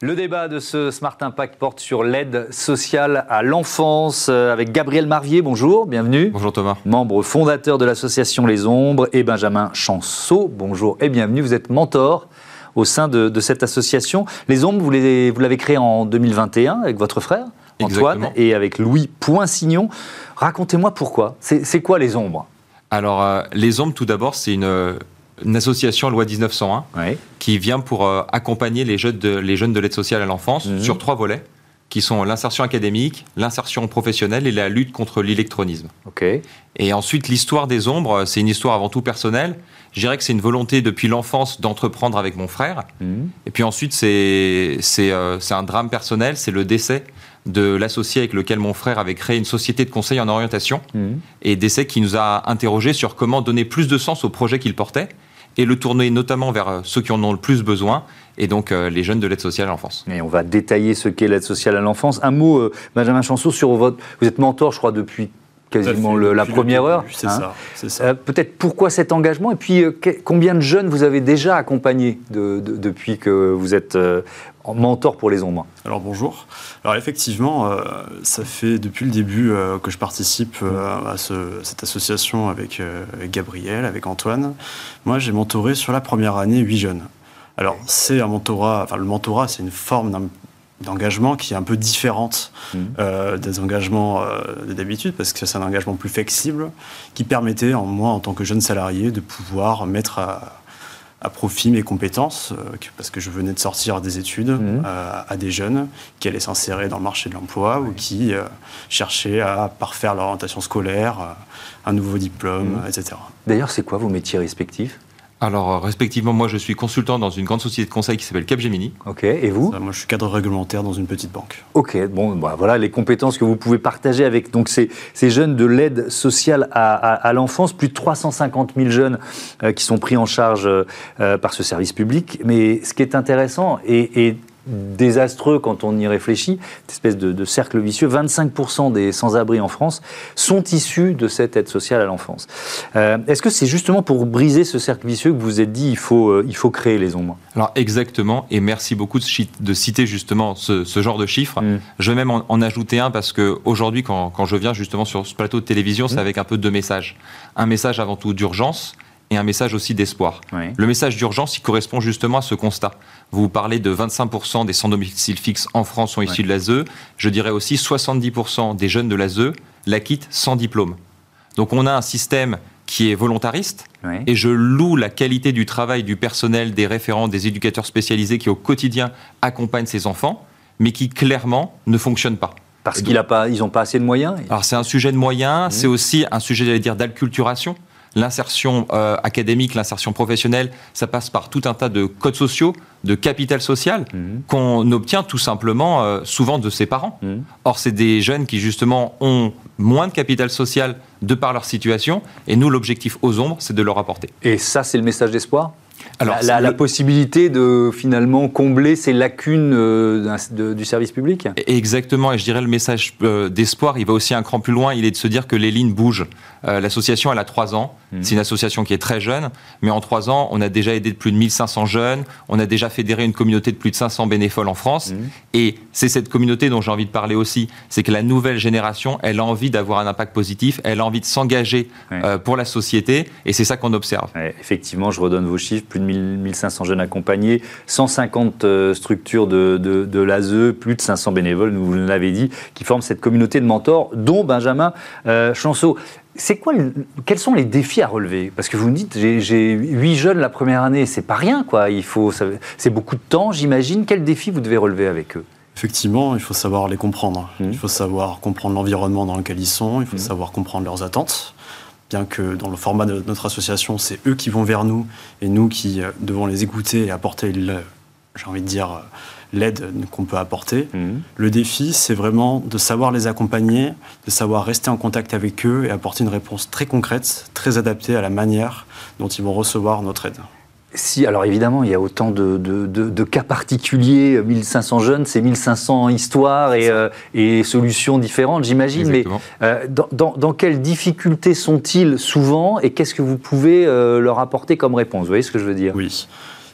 Le débat de ce Smart Impact porte sur l'aide sociale à l'enfance euh, avec Gabriel Marvier. Bonjour, bienvenue. Bonjour Thomas. Membre fondateur de l'association Les Ombres et Benjamin Chanceau. Bonjour et bienvenue. Vous êtes mentor au sein de, cette association. Les Ombres, vous l'avez créé en 2021 avec votre frère Antoine et avec Louis Poinsignon. Racontez-moi pourquoi. C'est quoi Les Ombres? Alors, euh, Les Ombres, tout d'abord, c'est une une association loi 1901 qui vient pour euh, accompagner les jeunes de, les jeunes de l'aide sociale à l'enfance mhm. sur trois volets qui sont l'insertion académique, l'insertion professionnelle et la lutte contre l'électronisme. Et ensuite, l'histoire des ombres, c'est une histoire avant tout personnelle. Je dirais que c'est une volonté depuis l'enfance d'entreprendre avec mon frère. Mhm. Et puis ensuite, c'est euh, un drame personnel, c'est le décès de l'associé avec lequel mon frère avait créé une société de conseil en orientation. Mhm. Et décès qui nous a interrogés sur comment donner plus de sens au projet qu'il portait et le tourner notamment vers euh, ceux qui en ont le plus besoin, et donc euh, les jeunes de l'aide sociale à l'enfance. Et on va détailler ce qu'est l'aide sociale à l'enfance. Un mot, euh, Benjamin Chanceau, sur votre... Vous êtes mentor, je crois, depuis quasiment la première heure. C'est hein. ça. Peut-être pourquoi cet engagement et puis combien de jeunes vous avez déjà accompagnés depuis que vous êtes mentor pour les ombres Alors bonjour. Alors effectivement, euh, ça fait depuis le début euh, que je participe euh, à cette association avec, Gabriel, avec Antoine. Moi, j'ai mentoré sur la première année huit jeunes. Alors c'est un mentorat, enfin le mentorat, c'est une forme d'engagement qui est un peu différente mmh. des engagements d'habitude parce que c'est un engagement plus flexible qui permettait en moi en tant que jeune salarié de pouvoir mettre à, à profit mes compétences, euh, parce que je venais de sortir des études, mhm. euh, à des jeunes qui allaient s'insérer dans le marché de l'emploi ou qui euh, cherchaient à parfaire leur orientation scolaire, un nouveau diplôme, mhm. etc. D'ailleurs, c'est quoi vos métiers respectifs? Alors, euh, respectivement, moi, je suis consultant dans une grande société de conseil qui s'appelle Capgemini. Ok, et vous Moi, je suis cadre réglementaire dans une petite banque. Ok, bon, bah, voilà les compétences que vous pouvez partager avec donc, ces, ces jeunes de l'aide sociale à, à, l'enfance. Plus de 350 000 jeunes euh, qui sont pris en charge euh, par ce service public. Mais ce qui est intéressant, et, et désastreux quand on y réfléchit, cette espèce de, cercle vicieux. 25% des sans-abri en France sont issus de cette aide sociale à l'enfance. Euh, est-ce que c'est justement pour briser ce cercle vicieux que vous vous êtes dit il faut, euh, il faut créer les ombres? Alors exactement, et merci beaucoup de, citer justement ce, genre de chiffres. Mm. Je vais même en, ajouter un parce qu'aujourd'hui, quand, quand je viens justement sur ce plateau de télévision, c'est mm. avec un peu deux messages. Un message avant tout d'urgence et un message aussi d'espoir. Le message d'urgence, il correspond justement à ce constat. Vous parlez de 25% des sans domicile fixe en France sont issus de l'ASE. Je dirais aussi 70% des jeunes de l'ASE la quittent sans diplôme. Donc on a un système qui est volontariste et je loue la qualité du travail du personnel, des référents, des éducateurs spécialisés qui au quotidien accompagnent ces enfants, mais qui clairement ne fonctionnent pas. Parce qu'ils n'ont pas assez de moyens? Alors c'est un sujet de moyens, c'est aussi un sujet, j'allais dire, d'acculturation l'insertion euh, académique, l'insertion professionnelle, ça passe par tout un tas de codes sociaux, de capital social mhm. qu'on obtient tout simplement euh, souvent de ses parents. Mhm. Or, c'est des jeunes qui justement ont moins de capital social de par leur situation, et nous, l'objectif aux ombres, c'est de leur apporter. Et ça, c'est le message d'espoir? Alors, la, possibilité de finalement combler ces lacunes euh, du service public? Exactement, et je dirais le message euh, d'espoir, il va aussi un cran plus loin, il est de se dire que les lignes bougent. Euh, l'association, elle a trois ans, mmh. c'est une association qui est très jeune, mais en trois ans, on a déjà aidé plus de 1500 jeunes, on a déjà fédéré une communauté de plus de 500 bénévoles en France, mmh. et c'est cette communauté dont j'ai envie de parler aussi, c'est que la nouvelle génération, elle a envie d'avoir un impact positif, elle a envie de s'engager pour la société, et c'est ça qu'on observe. effectivement, je redonne vos chiffres, plus de 1500 jeunes accompagnés, 150 euh, structures de, de, l'ASE, plus de 500 bénévoles, vous l'avez dit, qui forment cette communauté de mentors, dont Benjamin euh, Chanceau. C'est quoi, quels sont les défis à relever? Parce que vous me dites, j'ai 8 jeunes la première année, c'est pas rien, quoi. Il faut, c'est beaucoup de temps, j'imagine. Quels défis vous devez relever avec eux? Effectivement, il faut savoir les comprendre. Mmh. Il faut savoir comprendre l'environnement dans lequel ils sont. Il faut mmh. savoir comprendre leurs attentes bien que dans le format de notre association, c'est eux qui vont vers nous et nous qui euh, devons les écouter et apporter, j'ai envie de dire, euh, l'aide qu'on peut apporter. Mhm. Le défi, c'est vraiment de savoir les accompagner, de savoir rester en contact avec eux et apporter une réponse très concrète, très adaptée à la manière dont ils vont recevoir notre aide. Si, alors évidemment, il y a autant de, cas particuliers, 1500 jeunes, c'est 1500 histoires euh, et, solutions différentes, j'imagine. Mais euh, dans, quelles difficultés sont-ils souvent et qu'est-ce que vous pouvez euh, leur apporter comme réponse? Vous voyez ce que je veux dire? Oui.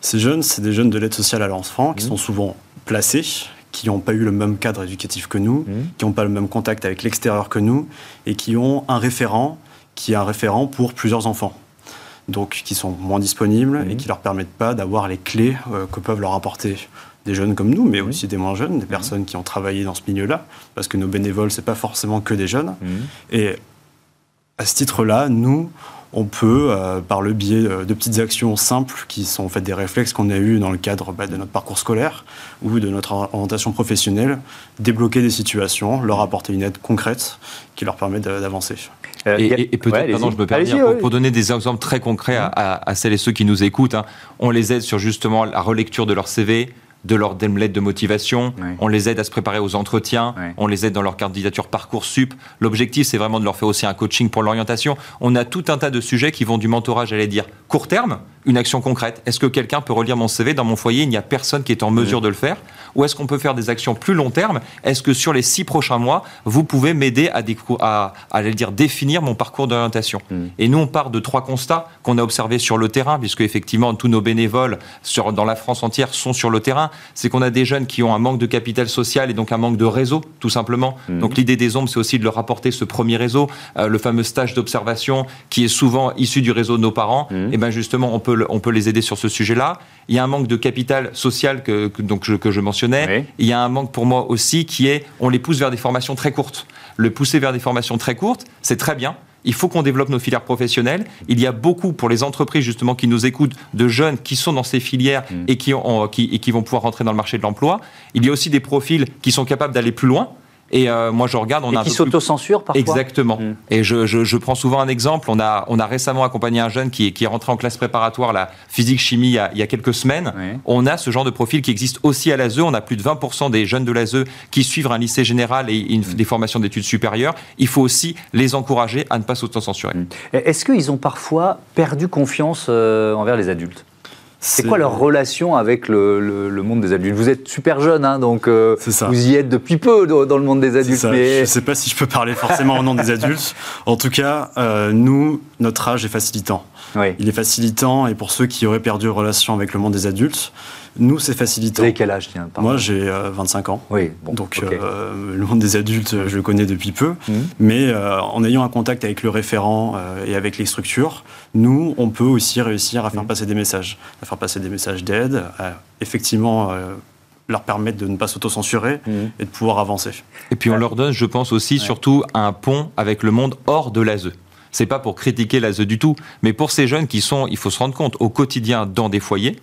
Ces jeunes, c'est des jeunes de l'aide sociale à l'enfant qui mmh. sont souvent placés, qui n'ont pas eu le même cadre éducatif que nous, mmh. qui n'ont pas le même contact avec l'extérieur que nous, et qui ont un référent qui est un référent pour plusieurs enfants. Donc qui sont moins disponibles et qui ne leur permettent pas d'avoir les clés euh, que peuvent leur apporter des jeunes comme nous, mais aussi des moins jeunes, des personnes qui ont travaillé dans ce milieu-là, parce que nos bénévoles, c'est pas forcément que des jeunes. Et à ce titre-là, nous, on peut, euh, par le biais de petites actions simples, qui sont en fait des réflexes qu'on a eus dans le cadre bah, de notre parcours scolaire ou de notre orientation professionnelle, débloquer des situations, leur apporter une aide concrète qui leur permet d'avancer. Euh, et, peut-être, pardon, je me permets, pour, donner des exemples très concrets à, celles et ceux qui nous écoutent, hein, on les aide sur justement la relecture de leur CV, de leur lettre de motivation, on les aide à se préparer aux entretiens, on les aide dans leur candidature Parcoursup. L'objectif, c'est vraiment de leur faire aussi un coaching pour l'orientation. On a tout un tas de sujets qui vont du mentorat, j'allais dire, court terme, une action concrète. Est-ce que quelqu'un peut relire mon CV dans mon foyer? Il n'y a personne qui est en mesure de le faire. Ou est-ce qu'on peut faire des actions plus long terme? Est-ce que sur les six prochains mois, vous pouvez m'aider à, à, à, dire, définir mon parcours d'orientation? Mm. Et nous, on part de trois constats qu'on a observés sur le terrain, puisque effectivement, tous nos bénévoles sur, dans la France entière sont sur le terrain. C'est qu'on a des jeunes qui ont un manque de capital social et donc un manque de réseau, tout simplement. Mm. Donc l'idée des ombres, c'est aussi de leur apporter ce premier réseau, euh, le fameux stage d'observation qui est souvent issu du réseau de nos parents. Mm. Et bien justement, on peut on peut les aider sur ce sujet-là. Il y a un manque de capital social que, donc je, que je mentionnais. Il y a un manque pour moi aussi qui est, on les pousse vers des formations très courtes. Le pousser vers des formations très courtes, c'est très bien. Il faut qu'on développe nos filières professionnelles. Il y a beaucoup pour les entreprises justement qui nous écoutent de jeunes qui sont dans ces filières mm. et, qui, ont, qui, et qui vont pouvoir rentrer dans le marché de l'emploi. Il y a aussi des profils qui sont capables d'aller plus loin. Et euh, moi, je regarde, on et a qui s'autocensurent parfois. Exactement. Mm. Et je, je, je, prends souvent un exemple. On a, on a récemment accompagné un jeune qui, qui est rentré en classe préparatoire, la physique-chimie, il, y a, il y a quelques semaines. On a ce genre de profil qui existe aussi à l'ASE. On a plus de 20% des jeunes de l'ASE qui suivent un lycée général et une, mm. des formations d'études supérieures. Il faut aussi les encourager à ne pas s'autocensurer. Mm. Est-ce qu'ils ont parfois perdu confiance euh, envers les adultes? C'est quoi leur relation avec le, monde des adultes? Vous êtes super jeune, hein, donc euh, vous y êtes depuis peu dans, le monde des adultes. Je ne sais pas si je peux parler forcément au nom des adultes. En tout cas, euh, nous, notre âge est facilitant. Il est facilitant, et pour ceux qui auraient perdu relation avec le monde des adultes, nous, c'est facilitant. Vous avez quel âge tiens, Moi, j'ai 25 euh, ans. Oui, Donc, euh, le monde des adultes, je le connais depuis peu. Mmh. Mais euh, en ayant un contact avec le référent et avec les structures, nous, on peut aussi réussir à faire mmh. passer des messages. À faire passer des messages d'aide, à effectivement leur permettre de ne pas s'autocensurer mmh. et de pouvoir avancer. Et puis on leur donne, je pense aussi, surtout un pont avec le monde hors de l'ASE c'est pas pour critiquer l'ASE du tout, mais pour ces jeunes qui sont, il faut se rendre compte, au quotidien dans des foyers,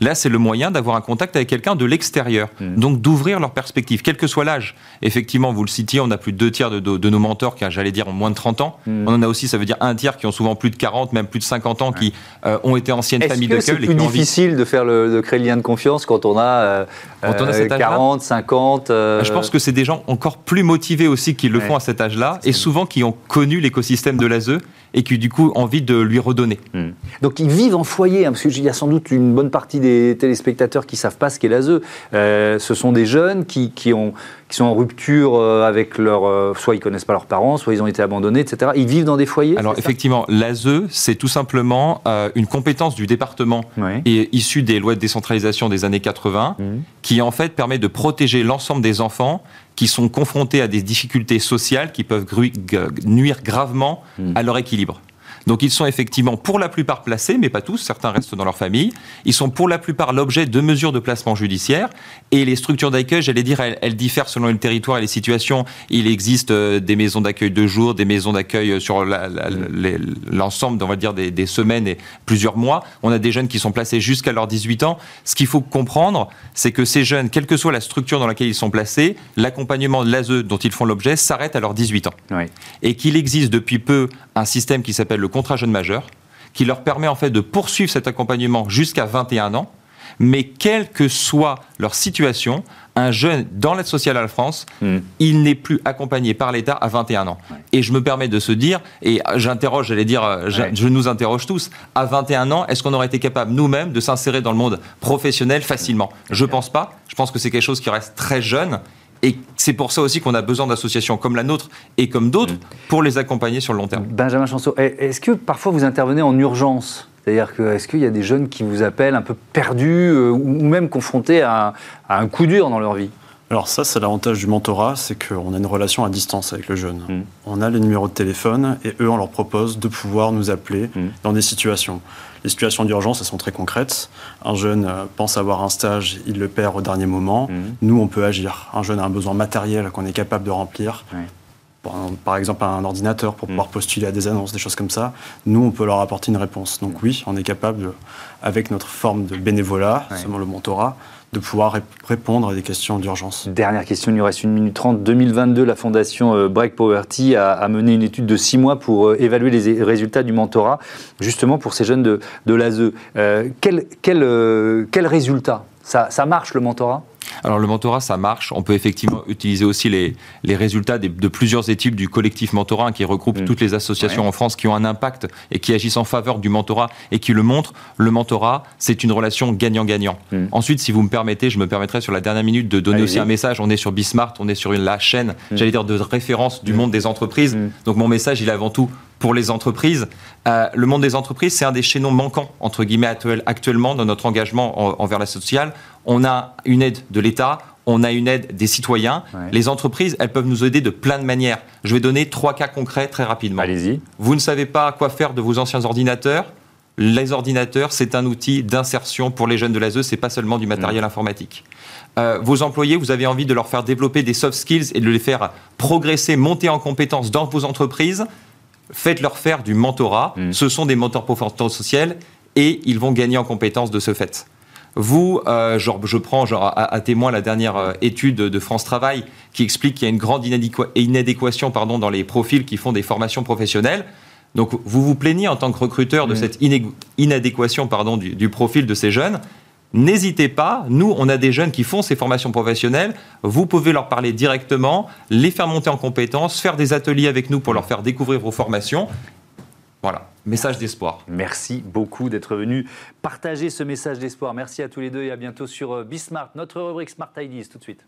là c'est le moyen d'avoir un contact avec quelqu'un de l'extérieur, mm. donc d'ouvrir leur perspective, quel que soit l'âge. Effectivement, vous le citiez, on a plus de deux tiers de, nos mentors qui, j'allais dire, ont moins de 30 ans. Mm. On en a aussi, ça veut dire un tiers qui ont souvent plus de 40, même plus de 50 ans, qui euh, ont été anciennes familles d'accueil. C'est plus difficile de faire le, de créer le lien de confiance quand on a, 40, 50 euh, Je pense que c'est des gens encore plus motivés aussi qui le font à cet âge-là, et souvent qui ont connu l'écosystème de l'ASE et qui du coup envie de lui redonner. Hmm. Donc ils vivent en foyer, hein, parce qu'il y a sans doute une bonne partie des téléspectateurs qui savent pas ce qu'est l'ASE. Euh, ce sont des jeunes qui, qui, ont, qui sont en rupture euh, avec leur... Euh, soit ils connaissent pas leurs parents, soit ils ont été abandonnés, etc. Ils vivent dans des foyers Alors effectivement, l'ASE, c'est tout simplement une compétence du département et issue des lois de décentralisation des années 80, hmm. qui en fait permet de protéger l'ensemble des enfants qui sont confrontés à des difficultés sociales qui peuvent nuire gravement hmm. à leur équilibre. Donc ils sont effectivement pour la plupart placés, mais pas tous, certains restent dans leur famille. Ils sont pour la plupart l'objet de mesures de placement judiciaire. Et les structures d'accueil, j'allais dire, elles, diffèrent selon le territoire et les situations. Il existe euh, des maisons d'accueil de jour, des maisons d'accueil sur l'ensemble, on va dire, des, des, semaines et plusieurs mois. On a des jeunes qui sont placés jusqu'à leurs 18 ans. Ce qu'il faut comprendre, c'est que ces jeunes, quelle que soit la structure dans laquelle ils sont placés, l'accompagnement de l'ASE dont ils font l'objet s'arrête à leurs 18 ans. Et qu'il existe depuis peu un système qui s'appelle le contrat jeune majeur, qui leur permet en fait de poursuivre cet accompagnement jusqu'à 21 ans, mais quelle que soit leur situation, un jeune dans l'aide sociale à la France, hmm. il n'est plus accompagné par l'État à 21 ans. Et je me permets de se dire, et j'interroge, j'allais dire, euh, je, nous interroge tous, à 21 ans, est-ce qu'on aurait été capable nous-mêmes de s'insérer dans le monde professionnel facilement? Je pense pas. Je pense que c'est quelque chose qui reste très jeune et c'est pour ça aussi qu'on a besoin d'associations comme la nôtre et comme d'autres mm. pour les accompagner sur le long terme. Benjamin Chanceau, est-ce que parfois vous intervenez en urgence? C'est-à-dire que est-ce qu'il y a des jeunes qui vous appellent un peu perdus ou même confrontés à, un coup dur dans leur vie? Alors ça, c'est l'avantage du mentorat, c'est qu'on a une relation à distance avec le jeune. Mm. On a les numéros de téléphone et eux, on leur propose de pouvoir nous appeler mm. dans des situations. Les situations d'urgence, elles sont très concrètes. Un jeune euh, pense avoir un stage, il le perd au dernier moment. Mm. Nous, on peut agir. Un jeune a un besoin matériel qu'on est capable de remplir. Par, exemple, un ordinateur pour pouvoir postuler à des annonces, des choses comme ça. Nous, on peut leur apporter une réponse. Donc oui, on est capable, avec notre forme de bénévolat, seulement le mentorat, de pouvoir répondre à des questions d'urgence. Dernière question, il nous reste une minute trente. 2022, la fondation euh, Break Poverty a, mené une étude de six mois pour euh, évaluer les résultats du mentorat, justement pour ces jeunes de, de l'ASE. Euh, quel, quel, quel résultat? Ça, ça marche le mentorat? Alors le mentorat, ça marche. On peut effectivement utiliser aussi les, les résultats de plusieurs études du collectif mentorat qui regroupe mm. toutes les associations en France qui ont un impact et qui agissent en faveur du mentorat et qui le montrent. Le mentorat, c'est une relation gagnant-gagnant. Mm. Ensuite, si vous me permettez, je me permettrai sur la dernière minute de donner aussi un message. On est sur Bismart, on est sur une, la chaîne, mm. j'allais dire, de référence du monde des entreprises. Donc mon message, il est avant tout pour les entreprises. Euh, le monde des entreprises, c'est un des chaînons manquants, entre guillemets, actuellement dans notre engagement envers la sociale. On a une aide de l'État, on a une aide des citoyens. Les entreprises, elles peuvent nous aider de plein de manières. Je vais donner trois cas concrets très rapidement. Allez-y. Vous ne savez pas quoi faire de vos anciens ordinateurs les ordinateurs, c'est un outil d'insertion pour les jeunes de l'ASE, c'est pas seulement du matériel mm. informatique. Euh, vos employés, vous avez envie de leur faire développer des soft skills et de les faire progresser, monter en compétences dans vos entreprises faites-leur faire du mentorat. Mm. Ce sont des mentors social et ils vont gagner en compétences de ce fait. Vous, euh, genre, je prends genre, à, témoin la dernière euh, étude de France Travail qui explique qu'il y a une grande inadéquation pardon, dans les profils qui font des formations professionnelles. Donc vous vous plaignez en tant que recruteur de mm. cette inadéquation pardon, du, profil de ces jeunes. N'hésitez pas, nous, on a des jeunes qui font ces formations professionnelles, vous pouvez leur parler directement, les faire monter en compétences, faire des ateliers avec nous pour leur faire découvrir vos formations. Voilà, message d'espoir. Merci beaucoup d'être venu partager ce message d'espoir. Merci à tous les deux et à bientôt sur euh, Bismart, notre rubrique Smart Ideas tout de suite.